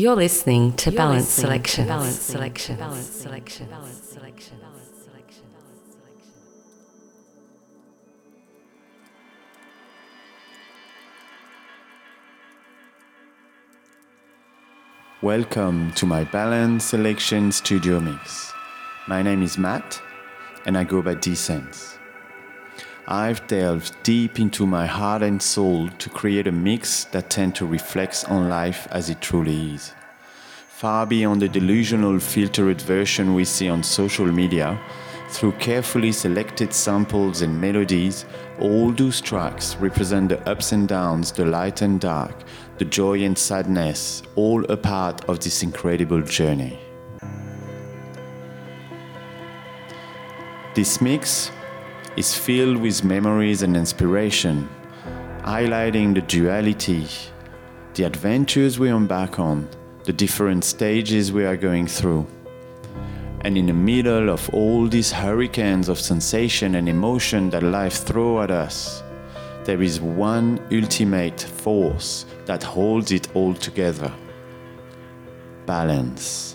You're listening to Balance Selection. Balance Selection. Balance Selection. Balance Selection. Balance Selection. Welcome to my Balance Selection Studio Mix. My name is Matt and I go by D-Sens. I've delved deep into my heart and soul to create a mix that tends to reflect on life as it truly is. Far beyond the delusional filtered version we see on social media, through carefully selected samples and melodies, all those tracks represent the ups and downs, the light and dark, the joy and sadness, all a part of this incredible journey. This mix is filled with memories and inspiration, highlighting the duality, the adventures we embark on, the different stages we are going through. And in the middle of all these hurricanes of sensation and emotion that life throws at us, there is one ultimate force that holds it all together balance.